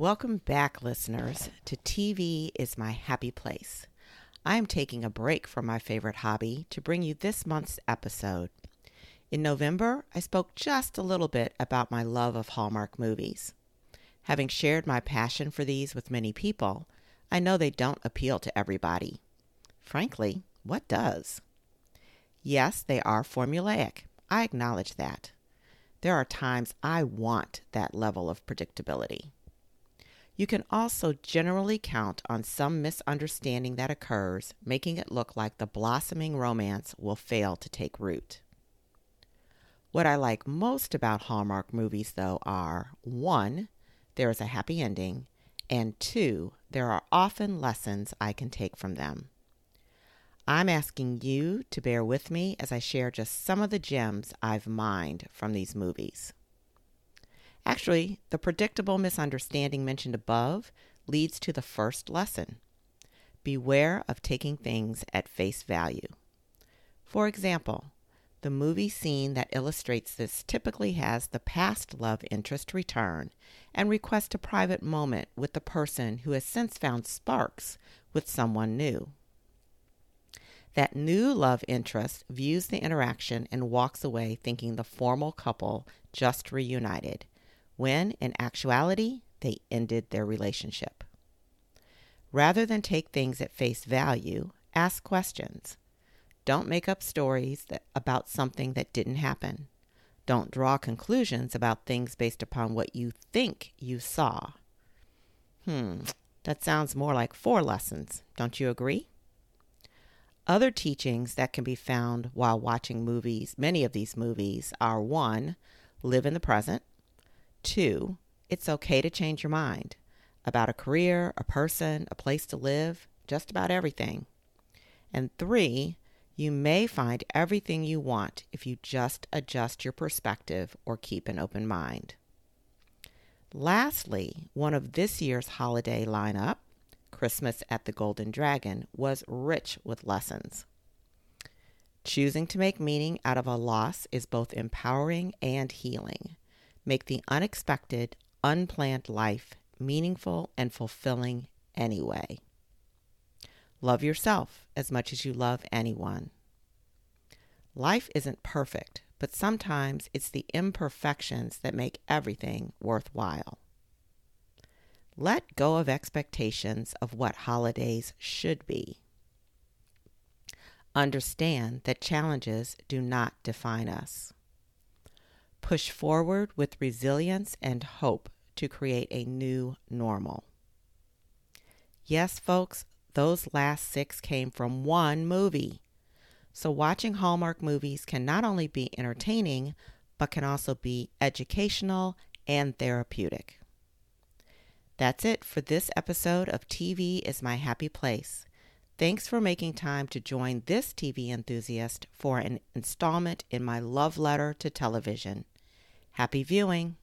Welcome back, listeners, to TV is My Happy Place. I am taking a break from my favorite hobby to bring you this month's episode. In November, I spoke just a little bit about my love of Hallmark movies. Having shared my passion for these with many people, I know they don't appeal to everybody. Frankly, what does? Yes, they are formulaic. I acknowledge that. There are times I want that level of predictability. You can also generally count on some misunderstanding that occurs, making it look like the blossoming romance will fail to take root. What I like most about Hallmark movies, though, are one, there is a happy ending, and two, there are often lessons I can take from them. I'm asking you to bear with me as I share just some of the gems I've mined from these movies. Actually, the predictable misunderstanding mentioned above leads to the first lesson. Beware of taking things at face value. For example, the movie scene that illustrates this typically has the past love interest return and request a private moment with the person who has since found sparks with someone new. That new love interest views the interaction and walks away thinking the formal couple just reunited, when in actuality, they ended their relationship. Rather than take things at face value, ask questions. Don't make up stories that, about something that didn't happen. Don't draw conclusions about things based upon what you think you saw. Hmm, that sounds more like four lessons. Don't you agree? Other teachings that can be found while watching movies, many of these movies, are one, live in the present, Two, it's okay to change your mind about a career, a person, a place to live, just about everything. And three, you may find everything you want if you just adjust your perspective or keep an open mind. Lastly, one of this year's holiday lineup, Christmas at the Golden Dragon, was rich with lessons. Choosing to make meaning out of a loss is both empowering and healing make the unexpected, unplanned life meaningful and fulfilling anyway. Love yourself as much as you love anyone. Life isn't perfect, but sometimes it's the imperfections that make everything worthwhile. Let go of expectations of what holidays should be. Understand that challenges do not define us push forward with resilience and hope to create a new normal. Yes, folks, those last six came from one movie. So, watching Hallmark movies can not only be entertaining, but can also be educational and therapeutic. That's it for this episode of TV is My Happy Place. Thanks for making time to join this TV enthusiast for an installment in my love letter to television. Happy viewing!